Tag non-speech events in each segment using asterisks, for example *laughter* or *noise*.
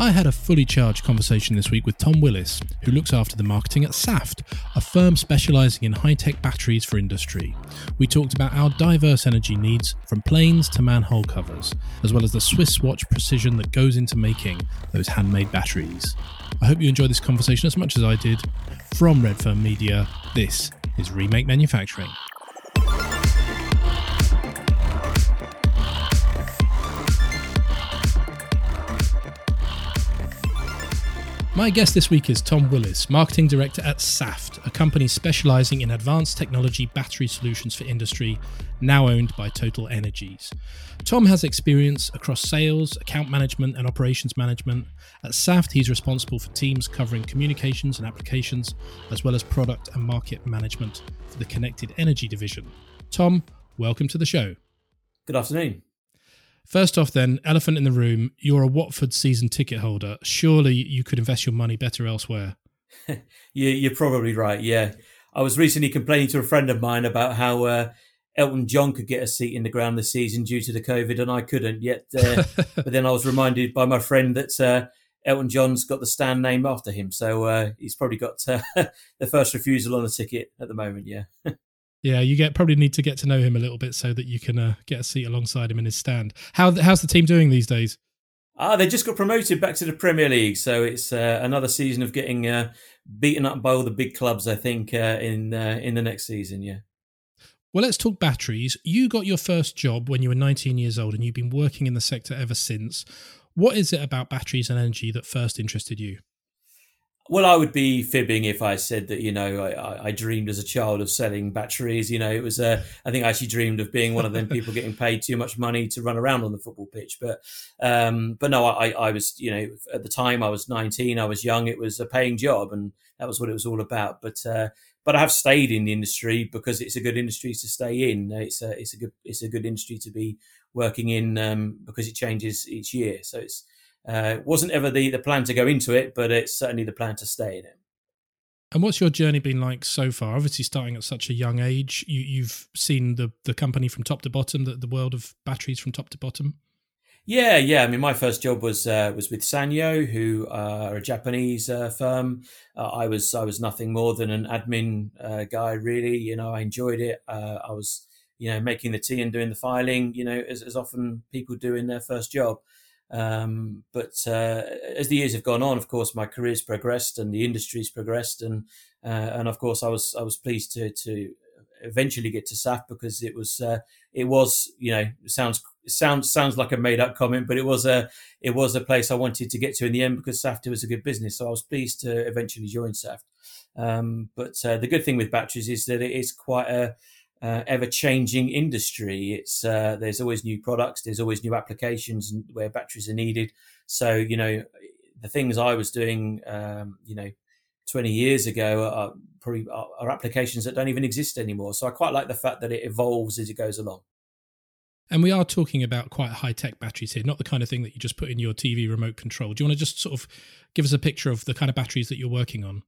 I had a fully charged conversation this week with Tom Willis, who looks after the marketing at Saft, a firm specialising in high tech batteries for industry. We talked about our diverse energy needs, from planes to manhole covers, as well as the Swiss watch precision that goes into making those handmade batteries. I hope you enjoyed this conversation as much as I did. From Redfern Media, this is Remake Manufacturing. My guest this week is Tom Willis, Marketing Director at Saft, a company specializing in advanced technology battery solutions for industry, now owned by Total Energies. Tom has experience across sales, account management, and operations management. At Saft, he's responsible for teams covering communications and applications, as well as product and market management for the Connected Energy division. Tom, welcome to the show. Good afternoon. First off, then, elephant in the room, you're a Watford season ticket holder. Surely you could invest your money better elsewhere. *laughs* you, are probably right, yeah. I was recently complaining to a friend of mine about how uh, Elton John could get a seat in the ground this season due to the COVID, and I couldn't yet. Uh, *laughs* but then I was reminded by my friend that uh, Elton John's got the stand named after him, so uh, he's probably got uh, *laughs* the first refusal on the ticket at the moment, yeah. Yeah, you get probably need to get to know him a little bit so that you can uh, get a seat alongside him in his stand. How how's the team doing these days? Ah, they just got promoted back to the Premier League, so it's uh, another season of getting uh, beaten up by all the big clubs. I think uh, in uh, in the next season, yeah. Well, let's talk batteries. You got your first job when you were 19 years old, and you've been working in the sector ever since. What is it about batteries and energy that first interested you? Well, I would be fibbing if I said that you know I, I dreamed as a child of selling batteries. You know, it was uh, I think I actually dreamed of being one of them people getting paid too much money to run around on the football pitch. But um, but no, I, I was you know at the time I was nineteen, I was young. It was a paying job, and that was what it was all about. But uh, but I have stayed in the industry because it's a good industry to stay in. It's a it's a good it's a good industry to be working in um, because it changes each year. So it's uh, wasn't ever the, the plan to go into it, but it's certainly the plan to stay in it. And what's your journey been like so far? Obviously, starting at such a young age, you, have seen the the company from top to bottom, the, the world of batteries from top to bottom. Yeah, yeah. I mean, my first job was uh, was with Sanyo, who are a Japanese uh, firm. Uh, I was I was nothing more than an admin uh, guy, really. You know, I enjoyed it. Uh, I was, you know, making the tea and doing the filing. You know, as, as often people do in their first job. Um, but uh, as the years have gone on, of course, my career's progressed and the industry's progressed, and uh, and of course, I was I was pleased to to eventually get to Saft because it was uh, it was you know sounds sounds sounds like a made up comment, but it was a it was a place I wanted to get to in the end because SAFT was a good business, so I was pleased to eventually join SAFT. Um, but uh, the good thing with batteries is that it is quite a uh, ever changing industry. It's uh, there's always new products, there's always new applications where batteries are needed. So you know the things I was doing, um, you know, 20 years ago are probably are, are applications that don't even exist anymore. So I quite like the fact that it evolves as it goes along. And we are talking about quite high tech batteries here, not the kind of thing that you just put in your TV remote control. Do you want to just sort of give us a picture of the kind of batteries that you're working on?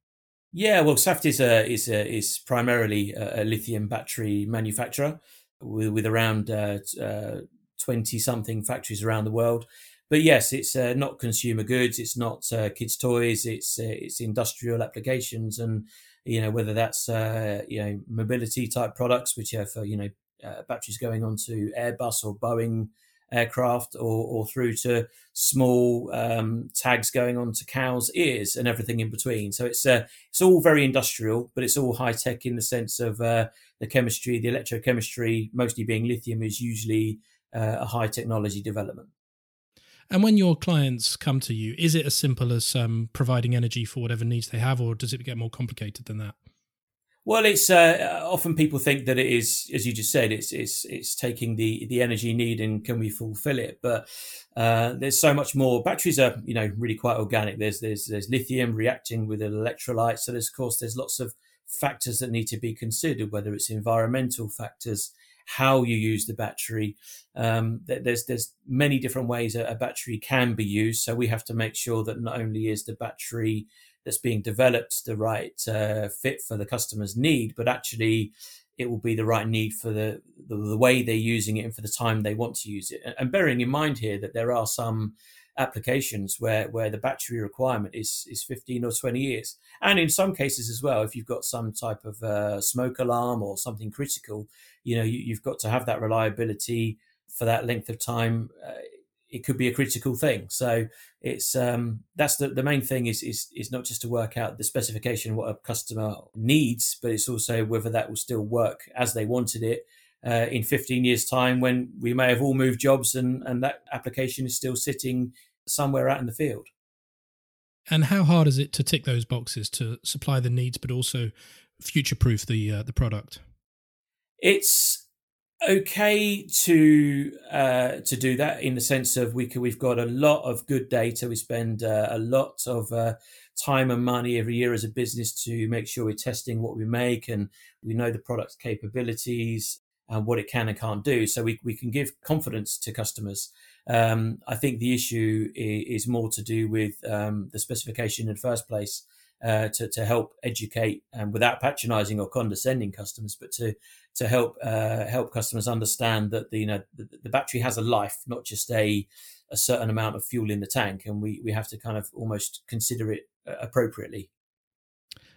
Yeah, well, Saft is a, is a, is primarily a, lithium battery manufacturer with, with around twenty uh, uh, something factories around the world. But yes, it's uh, not consumer goods. It's not uh, kids' toys. It's uh, it's industrial applications, and you know whether that's uh, you know mobility type products, which have you know batteries going onto Airbus or Boeing aircraft or, or through to small um, tags going on to cows' ears and everything in between. So it's uh, it's all very industrial, but it's all high tech in the sense of uh, the chemistry, the electrochemistry, mostly being lithium, is usually uh, a high technology development. And when your clients come to you, is it as simple as um, providing energy for whatever needs they have, or does it get more complicated than that? Well, it's uh, often people think that it is, as you just said, it's it's it's taking the the energy need and can we fulfill it? But uh, there's so much more. Batteries are, you know, really quite organic. There's there's there's lithium reacting with an electrolyte. So there's of course there's lots of factors that need to be considered, whether it's environmental factors, how you use the battery. Um, there's there's many different ways a, a battery can be used. So we have to make sure that not only is the battery that's being developed the right uh, fit for the customer's need, but actually it will be the right need for the, the, the way they're using it and for the time they want to use it. And bearing in mind here that there are some applications where where the battery requirement is is 15 or 20 years and in some cases as well if you've got some type of uh, smoke alarm or something critical you know you, have got to have that reliability for that length of time uh, it could be a critical thing so it's um, that's the, the main thing is, is is not just to work out the specification what a customer needs but it's also whether that will still work as they wanted it uh, in 15 years' time when we may have all moved jobs and, and that application is still sitting somewhere out in the field. And how hard is it to tick those boxes to supply the needs, but also future proof the uh, the product? It's okay to uh, to do that in the sense of we can, we've got a lot of good data. We spend uh, a lot of uh, time and money every year as a business to make sure we're testing what we make and we know the product's capabilities and what it can and can't do. So we, we can give confidence to customers. Um, I think the issue is, more to do with um, the specification in the first place uh, to, to help educate and without patronizing or condescending customers, but to to help uh, help customers understand that the you know the, the, battery has a life, not just a a certain amount of fuel in the tank, and we we have to kind of almost consider it uh, appropriately.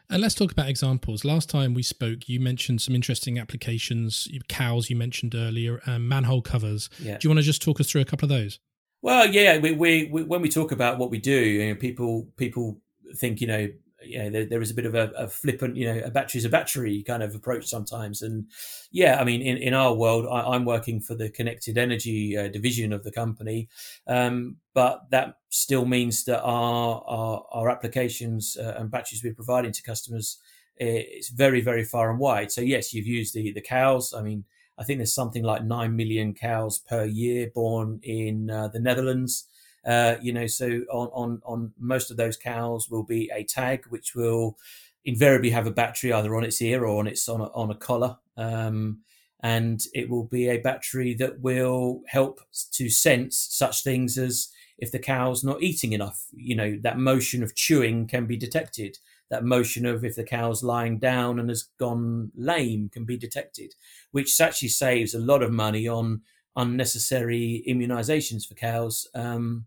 And let's talk about examples. Last time we spoke, you mentioned some interesting applications, cows you mentioned earlier, um, manhole covers. Yeah. Do you want to just talk us through a couple of those? Well, yeah, we, we, we when we talk about what we do, you know, people people think you know you know, there, there is a bit of a, a, flippant, you know, a battery's a battery kind of approach sometimes. And yeah, I mean, in, in our world, I, am working for the connected energy uh, division of the company, um, but that still means that our our, our applications uh, and batteries we're providing to customers it's very very far and wide. So yes, you've used the the cows. I mean, I think there's something like nine million cows per year born in uh, the Netherlands. Uh, you know, so on, on, on most of those cows will be a tag, which will invariably have a battery either on its ear or on its on a, on a collar. Um, and it will be a battery that will help to sense such things as if the cow's not eating enough. You know, that motion of chewing can be detected. That motion of if the cow's lying down and has gone lame can be detected, which actually saves a lot of money on unnecessary immunizations for cows. Um,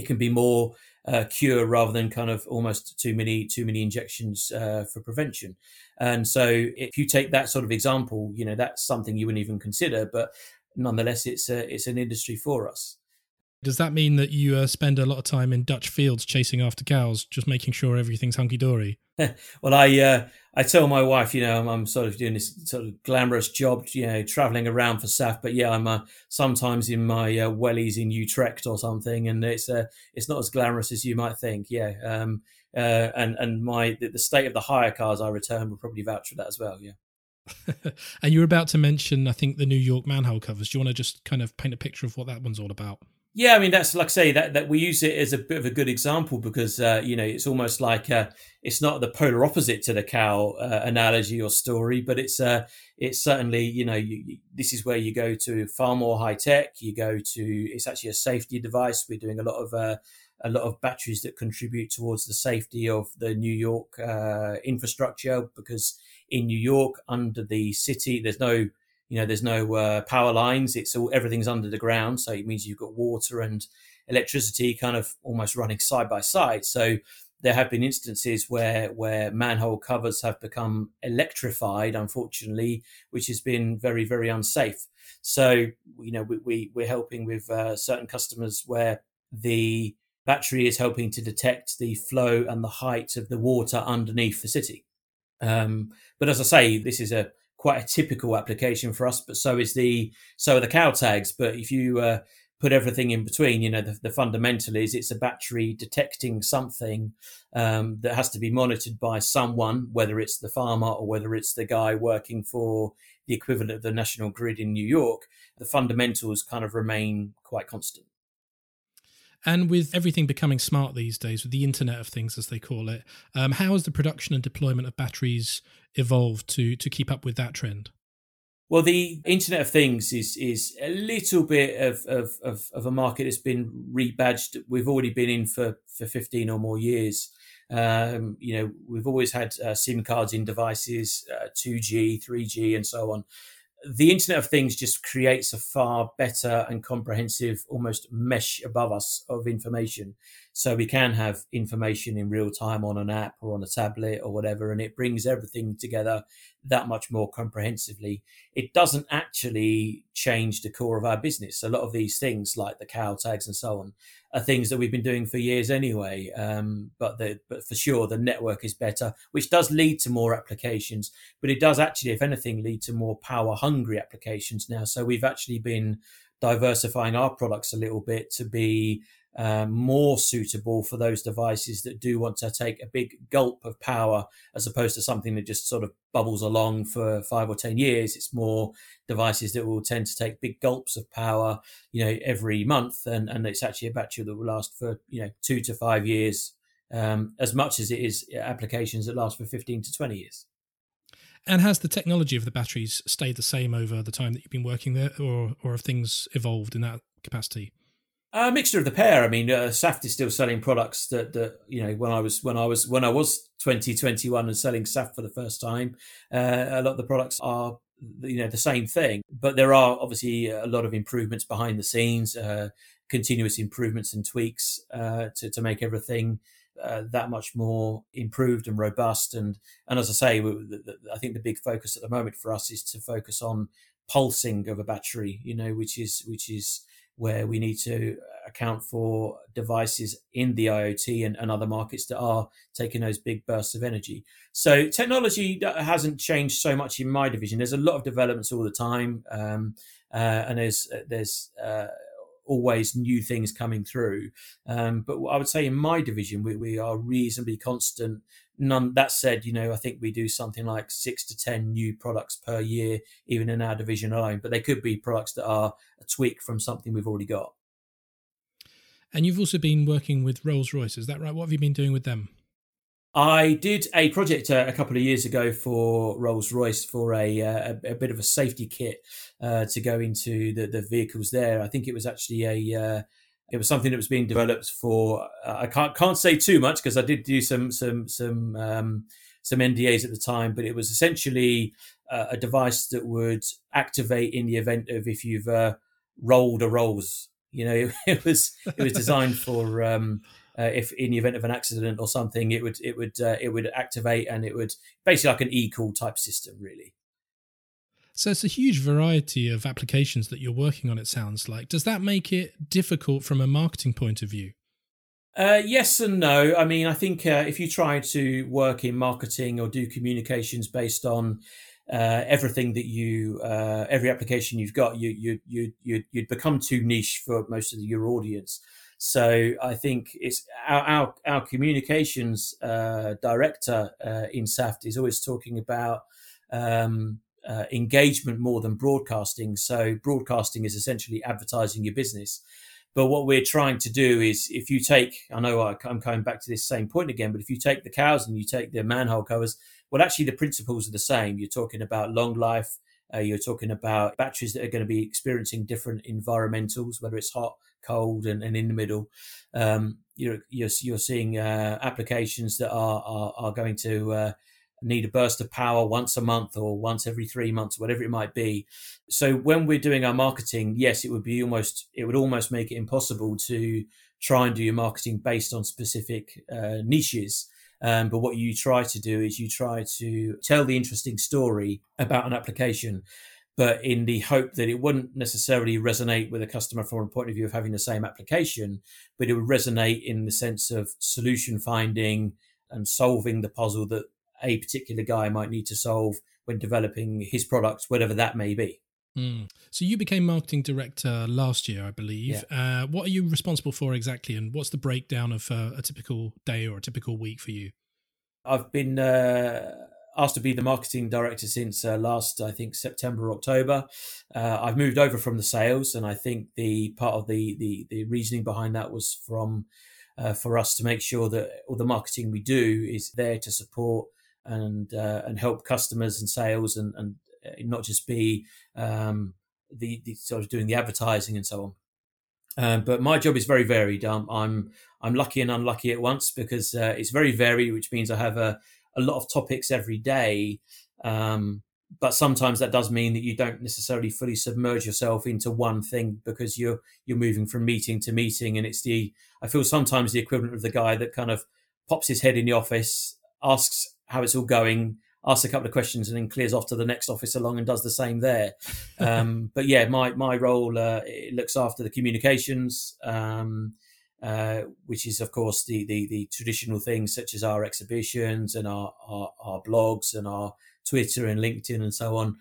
it can be more uh, cure rather than kind of almost too many too many injections uh, for prevention. And so, if you take that sort of example, you know that's something you wouldn't even consider, but nonetheless, it's a, it's an industry for us. Does that mean that you uh, spend a lot of time in Dutch fields chasing after cows, just making sure everything's hunky dory? *laughs* well, I uh, I tell my wife, you know, I'm, I'm, sort of doing this sort of glamorous job, you know, traveling around for Saft. But yeah, I'm uh, sometimes in my uh, wellies in Utrecht or something, and it's uh, it's not as glamorous as you might think. Yeah, um, uh, and and my the, the state of the hire cars I return will probably vouch for that as well. Yeah. *laughs* and you were about to mention, I think, the New York manhole covers. Do you want to just kind of paint a picture of what that one's all about? Yeah, I mean that's like I say that that we use it as a bit of a good example because uh, you know it's almost like uh, it's not the polar opposite to the cow uh, analogy or story, but it's uh, it's certainly you know you, this is where you go to far more high tech. You go to it's actually a safety device. We're doing a lot of uh, a lot of batteries that contribute towards the safety of the New York uh, infrastructure because in New York under the city there's no you know there's no uh, power lines it's all everything's under the ground so it means you've got water and electricity kind of almost running side by side. So there have been instances where where manhole covers have become electrified unfortunately which has been very very unsafe. So you know we, we we're helping with uh, certain customers where the battery is helping to detect the flow and the height of the water underneath the city. Um, but as i say this is a quite a typical application for us, but so is the so are the cow tags. But if you uh, put everything in between, you know, the, the, fundamental is it's a battery detecting something um, that has to be monitored by someone, whether it's the farmer or whether it's the guy working for the equivalent of the national grid in New York. The fundamentals kind of remain quite constant. And with everything becoming smart these days, with the Internet of Things, as they call it, um, how has the production and deployment of batteries evolved to to keep up with that trend? Well, the Internet of Things is is a little bit of, of, of, of a market that's been rebadged. We've already been in for, for 15 or more years. Um, you know, we've always had uh, SIM cards in devices, uh, 2G, 3G, and so on. the Internet of Things just creates a far better and comprehensive, almost mesh above us of information. So we can have information in real time on an app or on a tablet or whatever, and it brings everything together that much more comprehensively. It doesn't actually change the core of our business. A lot of these things, like the cow tags and so on, are things that we've been doing for years anyway. Um, but the, but for sure, the network is better, which does lead to more applications. But it does actually, if anything, lead to more power hungry applications now. So we've actually been diversifying our products a little bit to be um, more suitable for those devices that do want to take a big gulp of power as opposed to something that just sort of bubbles along for five or 10 years. It's more devices that will tend to take big gulps of power, you know, every month. And, and it's actually a battery that will last for, you know, two to five years, um, as much as it is applications that last for 15 to 20 years. And has the technology of the batteries stayed the same over the time that you've been working there, or, or have things evolved in that capacity? A mixture of the pair. I mean, uh, Saft is still selling products that, that you know when I was when I was when I was 2021 and selling Saft for the first time. Uh, a lot of the products are you know the same thing, but there are obviously a lot of improvements behind the scenes, uh, continuous improvements and tweaks uh, to to make everything. Uh, that much more improved and robust, and and as I say, we, the, the, I think the big focus at the moment for us is to focus on pulsing of a battery. You know, which is which is where we need to account for devices in the IoT and, and, other markets that are taking those big bursts of energy. So technology hasn't changed so much in my division. There's a lot of developments all the time, um, uh, and there's there's uh, always new things coming through. Um, but I would say in my division, we, we are reasonably constant. None that said you know i think we do something like six to ten new products per year even in our division alone but they could be products that are a tweak from something we've already got. And you've also been working with rolls royce is that right? What have you been doing with them I did a project uh, a couple of years ago for Rolls Royce for a, uh, a, a bit of a safety kit uh, to go into the, the vehicles there. I think it was actually a uh, it was something that was being developed for. I can't can't say too much because I did do some some some um, some NDAs at the time, but it was essentially a device that would activate in the event of if you've rolled a rolls. You know, it, *laughs* it was it was designed for um, uh, if in the event of an accident or something, it would it would uh, it would activate and it would basically like an e-call type system, really. So it's a huge variety of applications that you're working on, it sounds like. Does that make it difficult from a marketing point of view? Uh, yes and no. I mean, I think uh, if you try to work in marketing or do communications based on uh, everything that you, uh, every application you've got, you you you you you'd become too niche for most of your audience. So I think it's our our, our communications uh, director uh, in Saft is always talking about. Um, uh, engagement more than broadcasting. So broadcasting is essentially advertising your business. But what we're trying to do is, if you take, I know I'm coming back to this same point again, but if you take the cows and you take the manhole covers, well, actually the principles are the same. You're talking about long life. Uh, you're talking about batteries that are going to be experiencing different environmentals, whether it's hot, cold, and, and in the middle. Um, you're, you're, you're seeing uh, applications that are, are, are going to uh, need a burst of power once a month or once every three months, whatever it might be. So when we're doing our marketing, yes, it would be almost it would almost make it impossible to try and do your marketing based on specific uh, niches. Um, but what you try to do is you try to tell the interesting story about an application, but in the hope that it wouldn't necessarily resonate with a customer from a point of view of having the same application, but it would resonate in the sense of solution finding and solving the puzzle that a particular guy might need to solve when developing his products, whatever that may be. Mm. So you became marketing director last year, I believe. Yeah. Uh, what are you responsible for exactly, and what's the breakdown of uh, a typical day or a typical week for you? I've been uh, asked to be the marketing director since uh, last, I think, September, or October. Uh, I've moved over from the sales, and I think the part of the the, the reasoning behind that was from uh, for us to make sure that all the marketing we do is there to support and uh, and help customers and sales and and uh, not just be um, the, the sort of doing the advertising and so on. Um, but my job is very varied. Um, I'm I'm lucky and unlucky at once because uh, it's very varied, which means I have a, a lot of topics every day um, but sometimes that does mean that you don't necessarily fully submerge yourself into one thing because you're you're moving from meeting to meeting and it's the i feel sometimes the equivalent of the guy that kind of pops his head in the office asks how it's all going asks a couple of questions and then clears off to the next office along and does the same there. *laughs* Um, but yeah my my role uh, looks after the communications um, uh, which is of course the, the the traditional things such as our exhibitions and our, our, our blogs and our Twitter and LinkedIn and so on.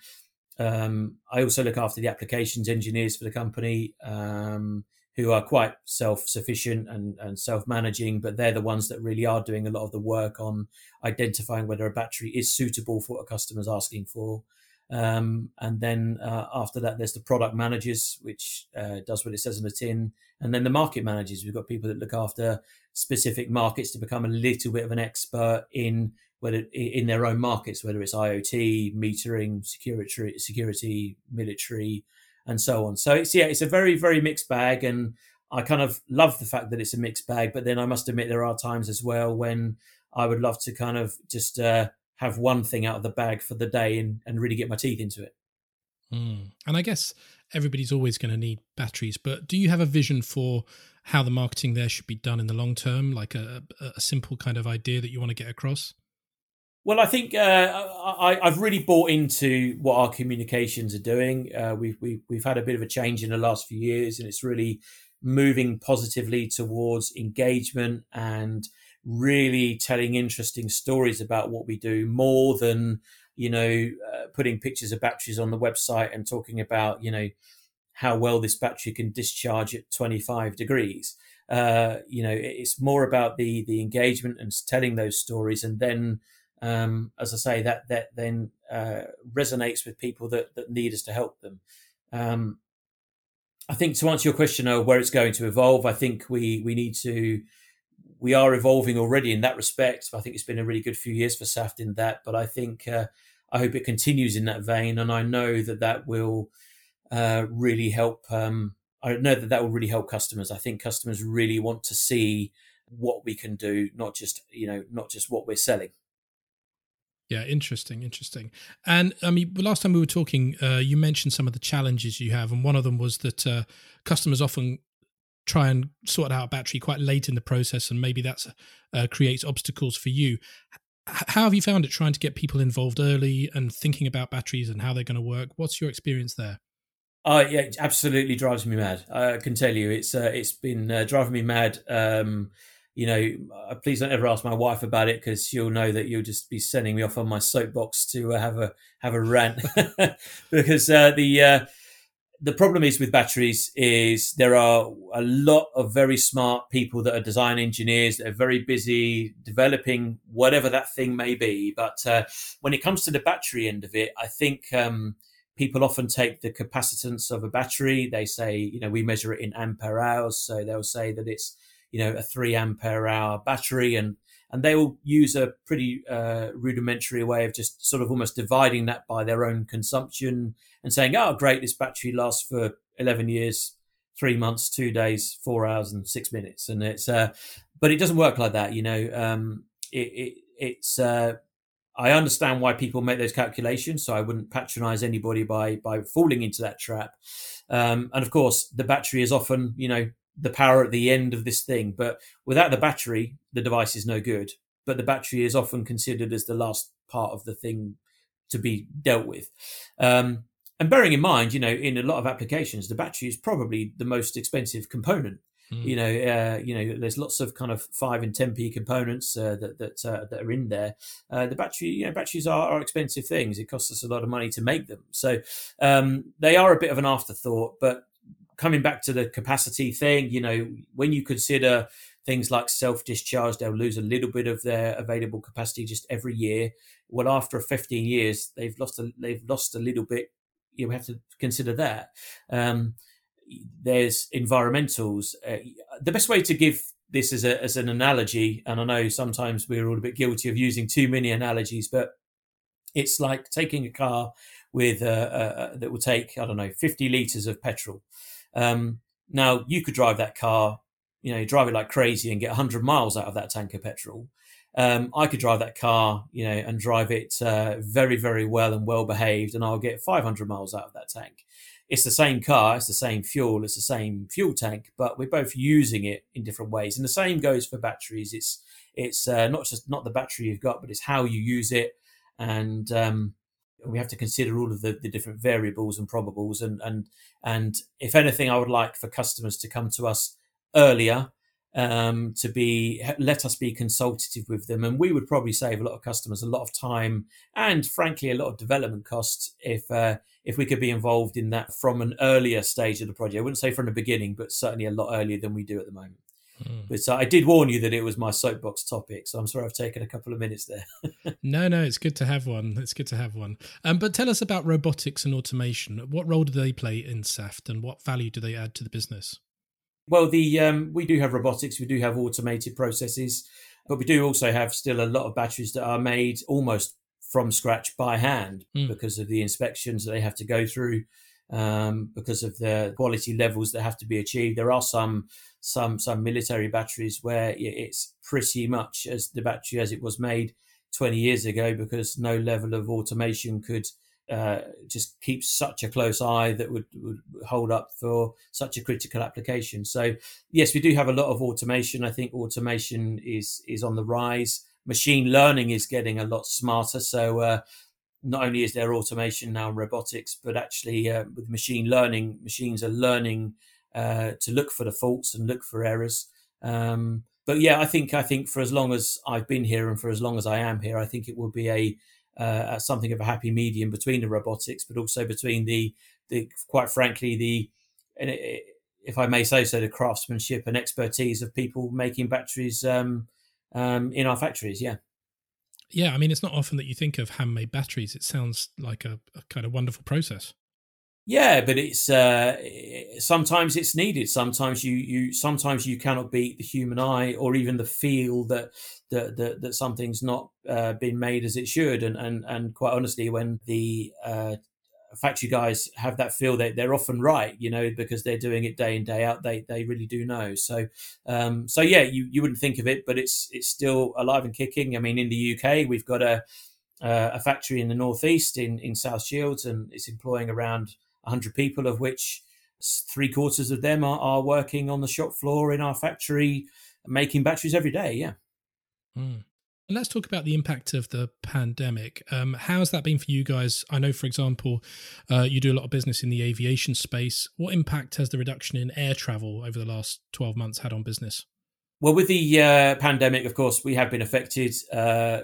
Um, I also look after the applications engineers for the company, um, who are quite self-sufficient and, and self-managing, but they're the ones that really are doing a lot of the work on identifying whether a battery is suitable for what a customer's asking for. Um, and then uh, after that, there's the product managers, which uh, does what it says on the tin. And then the market managers. We've got people that look after specific markets to become a little bit of an expert in whether in their own markets, whether it's IoT, metering, security, security, military, and so on. So it's yeah, it's a very very mixed bag, and I kind of love the fact that it's a mixed bag. But then I must admit there are times as well when I would love to kind of just uh, have one thing out of the bag for the day and, and really get my teeth into it. Mm. And I guess everybody's always going to need batteries, but do you have a vision for how the marketing there should be done in the long term, like a, a simple kind of idea that you want to get across? Well, I think uh, I, have really bought into what our communications are doing. Uh, we've, we've we've had a bit of a change in the last few years, and it's really moving positively towards engagement and really telling interesting stories about what we do more than you know uh, putting pictures of batteries on the website and talking about you know how well this battery can discharge at 25 degrees. Uh, you know, it's more about the the engagement and telling those stories, and then um, as I say, that that then uh, resonates with people that that need us to help them. Um, I think to answer your question, of where it's going to evolve, I think we we need to we are evolving already in that respect. I think it's been a really good few years for Saft in that, but I think uh, I hope it continues in that vein, and I know that that will uh, really help. Um, I know that that will really help customers. I think customers really want to see what we can do, not just you know, not just what we're selling. Yeah, interesting, interesting. And I mean, last time we were talking, uh, you mentioned some of the challenges you have, and one of them was that uh, customers often try and sort out a battery quite late in the process, and maybe that uh, creates obstacles for you. How have you found it trying to get people involved early and thinking about batteries and how they're going to work? What's your experience there? Oh yeah, it absolutely drives me mad. I can tell you, it's uh, it's been uh, driving me mad. Um, you know, uh, please don't ever ask my wife about it because she'll know that you'll just be sending me off on my soapbox to uh, have a have a rant *laughs* because uh, the uh, the problem is with batteries is there are a lot of very smart people that are design engineers that are very busy developing whatever that thing may be. But uh, when it comes to the battery end of it, I think um, people often take the capacitance of a battery. They say, you know, we measure it in ampere hours, so they'll say that it's you know a three ampere hour battery and and they will use a pretty uh, rudimentary way of just sort of almost dividing that by their own consumption and saying oh great this battery lasts for 11 years three months two days four hours and six minutes and it's uh, but it doesn't work like that you know um, it, it it's uh, I understand why people make those calculations, so I wouldn't patronize anybody by by falling into that trap. Um, and of course, the battery is often, you know, the power at the end of this thing. But without the battery, the device is no good. But the battery is often considered as the last part of the thing to be dealt with. Um, and bearing in mind, you know, in a lot of applications, the battery is probably the most expensive component. Mm. You know, uh, you know, there's lots of kind of five and ten p components uh, that that uh, that are in there. Uh, the battery, you know, batteries are, are, expensive things. It costs us a lot of money to make them, so um, they are a bit of an afterthought. But coming back to the capacity thing, you know, when you consider things like self discharge, they'll lose a little bit of their available capacity just every year. Well, after 15 years, they've lost a, they've lost a little bit. You have to consider that. Um, there's environmentals. Uh, the best way to give this as, a, as an analogy, and I know sometimes we're all a bit guilty of using too many analogies, but it's like taking a car with uh, uh, that will take I don't know 50 liters of petrol um, now you could drive that car, you know, drive it like crazy and get 100 miles out of that tank of petrol. um, I could drive that car, you know, and drive it uh, very, very well and well behaved, and I'll get 500 miles out of that tank. It's the same car, it's the same fuel, it's the same fuel tank, but we're both using it in different ways. And the same goes for batteries. It's it's uh, not just not the battery you've got, but it's how you use it, and um, we have to consider all of the, the different variables and probables. And and and if anything, I would like for customers to come to us earlier um, to be let us be consultative with them, and we would probably save a lot of customers a lot of time and, frankly, a lot of development costs if uh, if we could be involved in that from an earlier stage of the project. I wouldn't say from the beginning, but certainly a lot earlier than we do at the moment. Mm. But uh, I did warn you that it was my soapbox topic, so I'm sorry I've taken a couple of minutes there. *laughs* no, no, it's good to have one. It's good to have one. Um, but tell us about robotics and automation. What role do they play in Saft, and what value do they add to the business? Well, the um, we do have robotics, we do have automated processes, but we do also have still a lot of batteries that are made almost from scratch by hand mm. because of the inspections that they have to go through, um, because of the quality levels that have to be achieved. There are some some some military batteries where it's pretty much as the battery as it was made 20 years ago because no level of automation could uh, just keep such a close eye that would, would hold up for such a critical application. So yes, we do have a lot of automation. I think automation is is on the rise. Machine learning is getting a lot smarter. So uh, not only is there automation now in robotics, but actually uh, with machine learning, machines are learning uh, to look for the faults and look for errors. Um, but yeah, I think I think for as long as I've been here and for as long as I am here, I think it will be a uh, something of a happy medium between the robotics, but also between the, the quite frankly, the, if I may say so, the craftsmanship and expertise of people making batteries um, um, in our factories. Yeah. Yeah, I mean, it's not often that you think of handmade batteries. It sounds like a, a kind of wonderful process. Yeah, but it's uh, sometimes it's needed. Sometimes you you sometimes you cannot beat the human eye or even the feel that that that, that something's not uh, been made as it should. And and and quite honestly, when the uh, factory guys have that feel, they they're often right. You know, because they're doing it day in day out. They they really do know. So um, so yeah, you you wouldn't think of it, but it's it's still alive and kicking. I mean, in the UK, we've got a uh, a factory in the northeast in in South Shields, and it's employing around 100 people, of which three quarters of them are, are working on the shop floor in our factory making batteries every day. Yeah. Mm. And let's talk about the impact of the pandemic. Um, how has that been for you guys? I know, for example, uh, you do a lot of business in the aviation space. What impact has the reduction in air travel over the last 12 months had on business? Well, with the uh, pandemic, of course, we have been affected. Uh,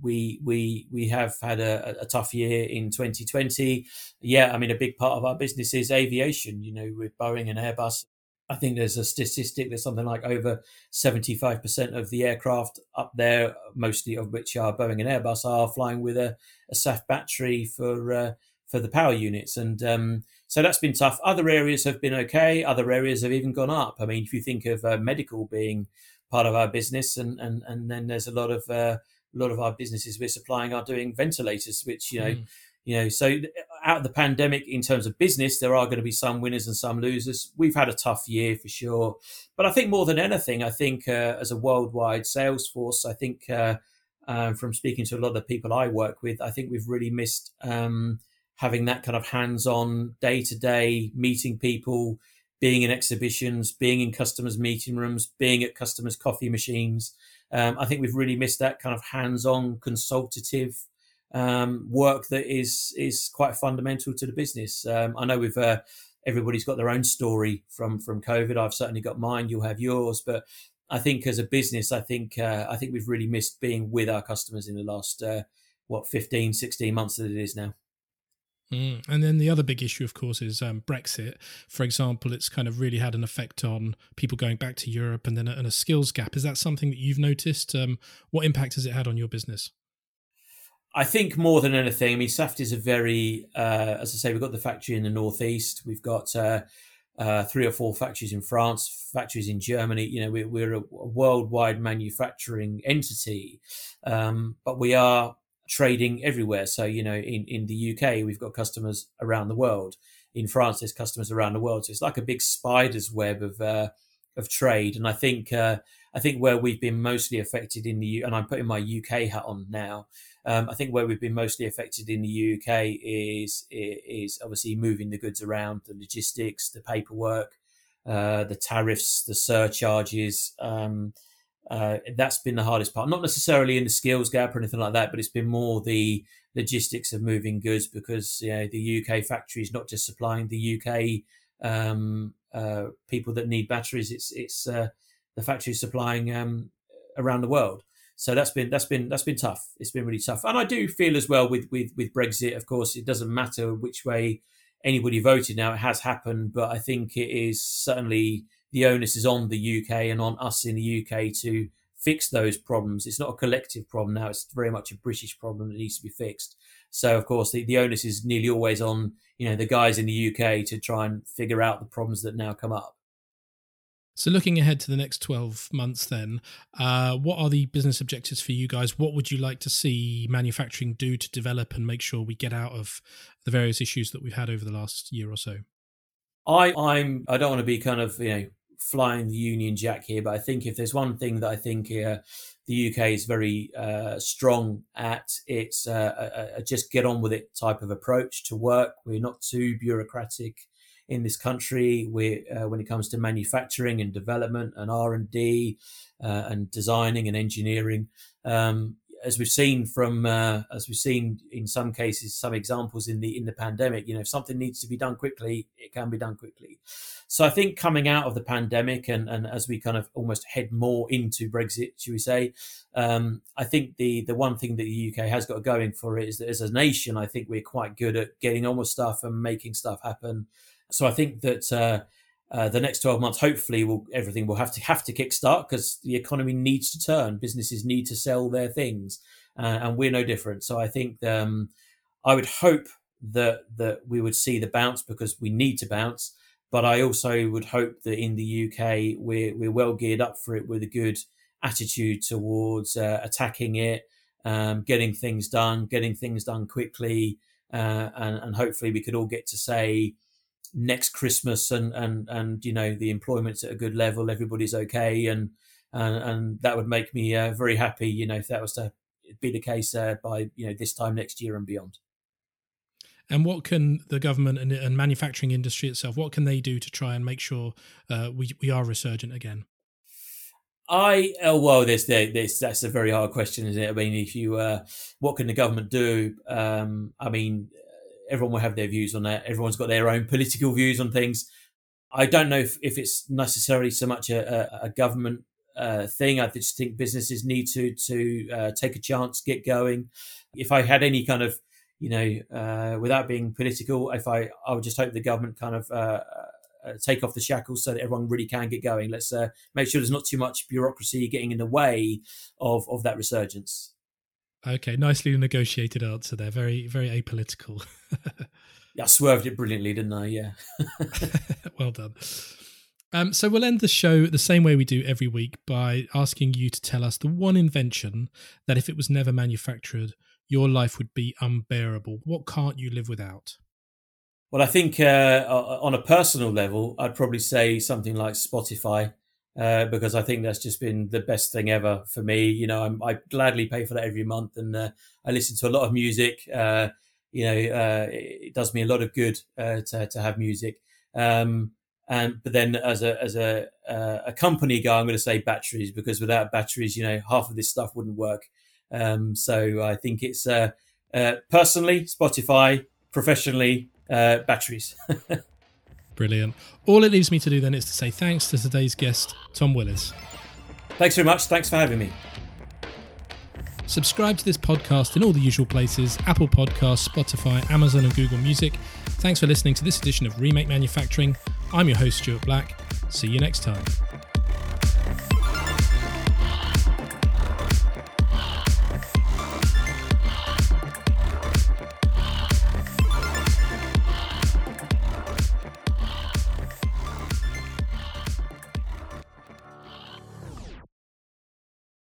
we we we have had a, a, tough year in 2020. Yeah, I mean, a big part of our business is aviation. You know, with Boeing and Airbus. I think there's a statistic that something like over 75% of the aircraft up there, mostly of which are Boeing and Airbus, are flying with a, a Saft battery for uh, for the power units, and um, so that's been tough. Other areas have been okay. Other areas have even gone up. I mean, if you think of uh, medical being part of our business, and and and then there's a lot of uh, a lot of our businesses we're supplying are doing ventilators, which you know, mm. you know, so out of the pandemic in terms of business, there are going to be some winners and some losers. We've had a tough year for sure, but I think more than anything, I think uh, as a worldwide sales force, I think uh, uh, from speaking to a lot of the people I work with, I think we've really missed um, having that kind of hands-on, day-to-day meeting people. Being in exhibitions, being in customers' meeting rooms, being at customers' coffee machines, um, I think we've really missed that kind of hands-on consultative um, work that is is quite fundamental to the business. Um, I know we've uh, everybody's got their own story from from COVID. I've certainly got mine. You'll have yours, but I think as a business, I think uh, I think we've really missed being with our customers in the last uh, what 15, 16 months that it is now. Mm. And then the other big issue, of course, is um, Brexit. For example, it's kind of really had an effect on people going back to Europe and then a, and a skills gap. Is that something that you've noticed? Um, what impact has it had on your business? I think more than anything, I mean, Saft is a very, uh, as I say, we've got the factory in the northeast. We've got uh, uh, three or four factories in France, factories in Germany. You know, we're, we're a worldwide manufacturing entity, um, but we are trading everywhere. So, you know, in, in the UK, we've got customers around the world. In France, there's customers around the world. So it's like a big spider's web of, uh, of trade. And I think, uh, I think where we've been mostly affected in the and I'm putting my UK hat on now. Um, I think where we've been mostly affected in the UK is is obviously moving the goods around, the logistics, the paperwork, uh, the tariffs, the surcharges. Um, uh, that's been the hardest part. Not necessarily in the skills gap or anything like that, but it's been more the logistics of moving goods because you know, the UK factory is not just supplying the UK um, uh, people that need batteries. It's it's uh, the factory supplying um, around the world. So that's been that's been that's been tough. It's been really tough, and I do feel as well with with with Brexit. Of course, it doesn't matter which way anybody voted. Now it has happened, but I think it is certainly the onus is on the UK and on us in the UK to fix those problems. It's not a collective problem now; it's very much a British problem that needs to be fixed. So, of course, the, the onus is nearly always on you know the guys in the UK to try and figure out the problems that now come up. So, looking ahead to the next 12 months, then, uh, what are the business objectives for you guys? What would you like to see manufacturing do to develop and make sure we get out of the various issues that we've had over the last year or so? I, I'm. I don't want to be kind of you know flying the Union Jack here, but I think if there's one thing that I think uh, the UK is very uh, strong at, it's uh, a, a, just get on with it type of approach to work. We're not too bureaucratic in this country. We, uh, when it comes to manufacturing and development and R and D uh, and designing and engineering. Um, as we've seen from uh, as we've seen in some cases some examples in the in the pandemic you know if something needs to be done quickly it can be done quickly so i think coming out of the pandemic and and as we kind of almost head more into brexit should we say um, i think the the one thing that the uk has got going for it is that as a nation i think we're quite good at getting on with stuff and making stuff happen so i think that uh, uh, the next 12 months hopefully will everything will have to have to kickstart because the economy needs to turn. Businesses need to sell their things uh, and we're no different. So i think um, i would hope that that we would see the bounce because we need to bounce. But i also would hope that in the uk we're, we're well geared up for it with a good attitude towards uh, attacking it um, getting things done getting things done quickly uh, and, and hopefully we could all get to say next Christmas and and and you know the employment's at a good level, everybody's okay, and and, and that would make me uh, very happy. You know, if that was to be the case uh, by you know this time next year and beyond. And what can the government and, and manufacturing industry itself? What can they do to try and make sure uh, we we are resurgent again? I oh well, this this that's a very hard question, isn't it? I mean, if you uh, what can the government do? Um, I mean, everyone will have their views on that. Everyone's got their own political views on things. I don't know if, if it's necessarily so much a, a, a government uh, thing. I just think businesses need to to uh, take a chance, get going. If I had any kind of, you know, uh, without being political, if I I would just hope the government kind of uh, uh, take off the shackles so that everyone really can get going. Let's uh, make sure there's not too much bureaucracy getting in the way of of that resurgence. Okay, nicely negotiated answer there. Very, very apolitical. yeah, I swerved it brilliantly, didn't I? Yeah. *laughs* well done. Um, so we'll end the show the same way we do every week by asking you to tell us the one invention that, if it was never manufactured, your life would be unbearable. What can't you live without? Well, I think uh, on a personal level, I'd probably say something like Spotify uh, because I think that's just been the best thing ever for me. You know, I'm, i gladly pay for that every month, and uh, I listen to a lot of music. Uh, you know, uh, it does me a lot of good uh, to to have music. Um, and but then as a as a a company guy, I'm going to say batteries because without batteries, you know, half of this stuff wouldn't work. Um, so I think it's personally Spotify, professionally batteries. *laughs* Brilliant. All it leaves me to do then is to say thanks to today's guest, Tom Willis. Thanks very much. Thanks for having me. Subscribe to this podcast in all the usual places Apple Podcasts, Spotify, Amazon, and Google Music. Thanks for listening to this edition of Remake Manufacturing. I'm your host, Stuart Black. See you next time.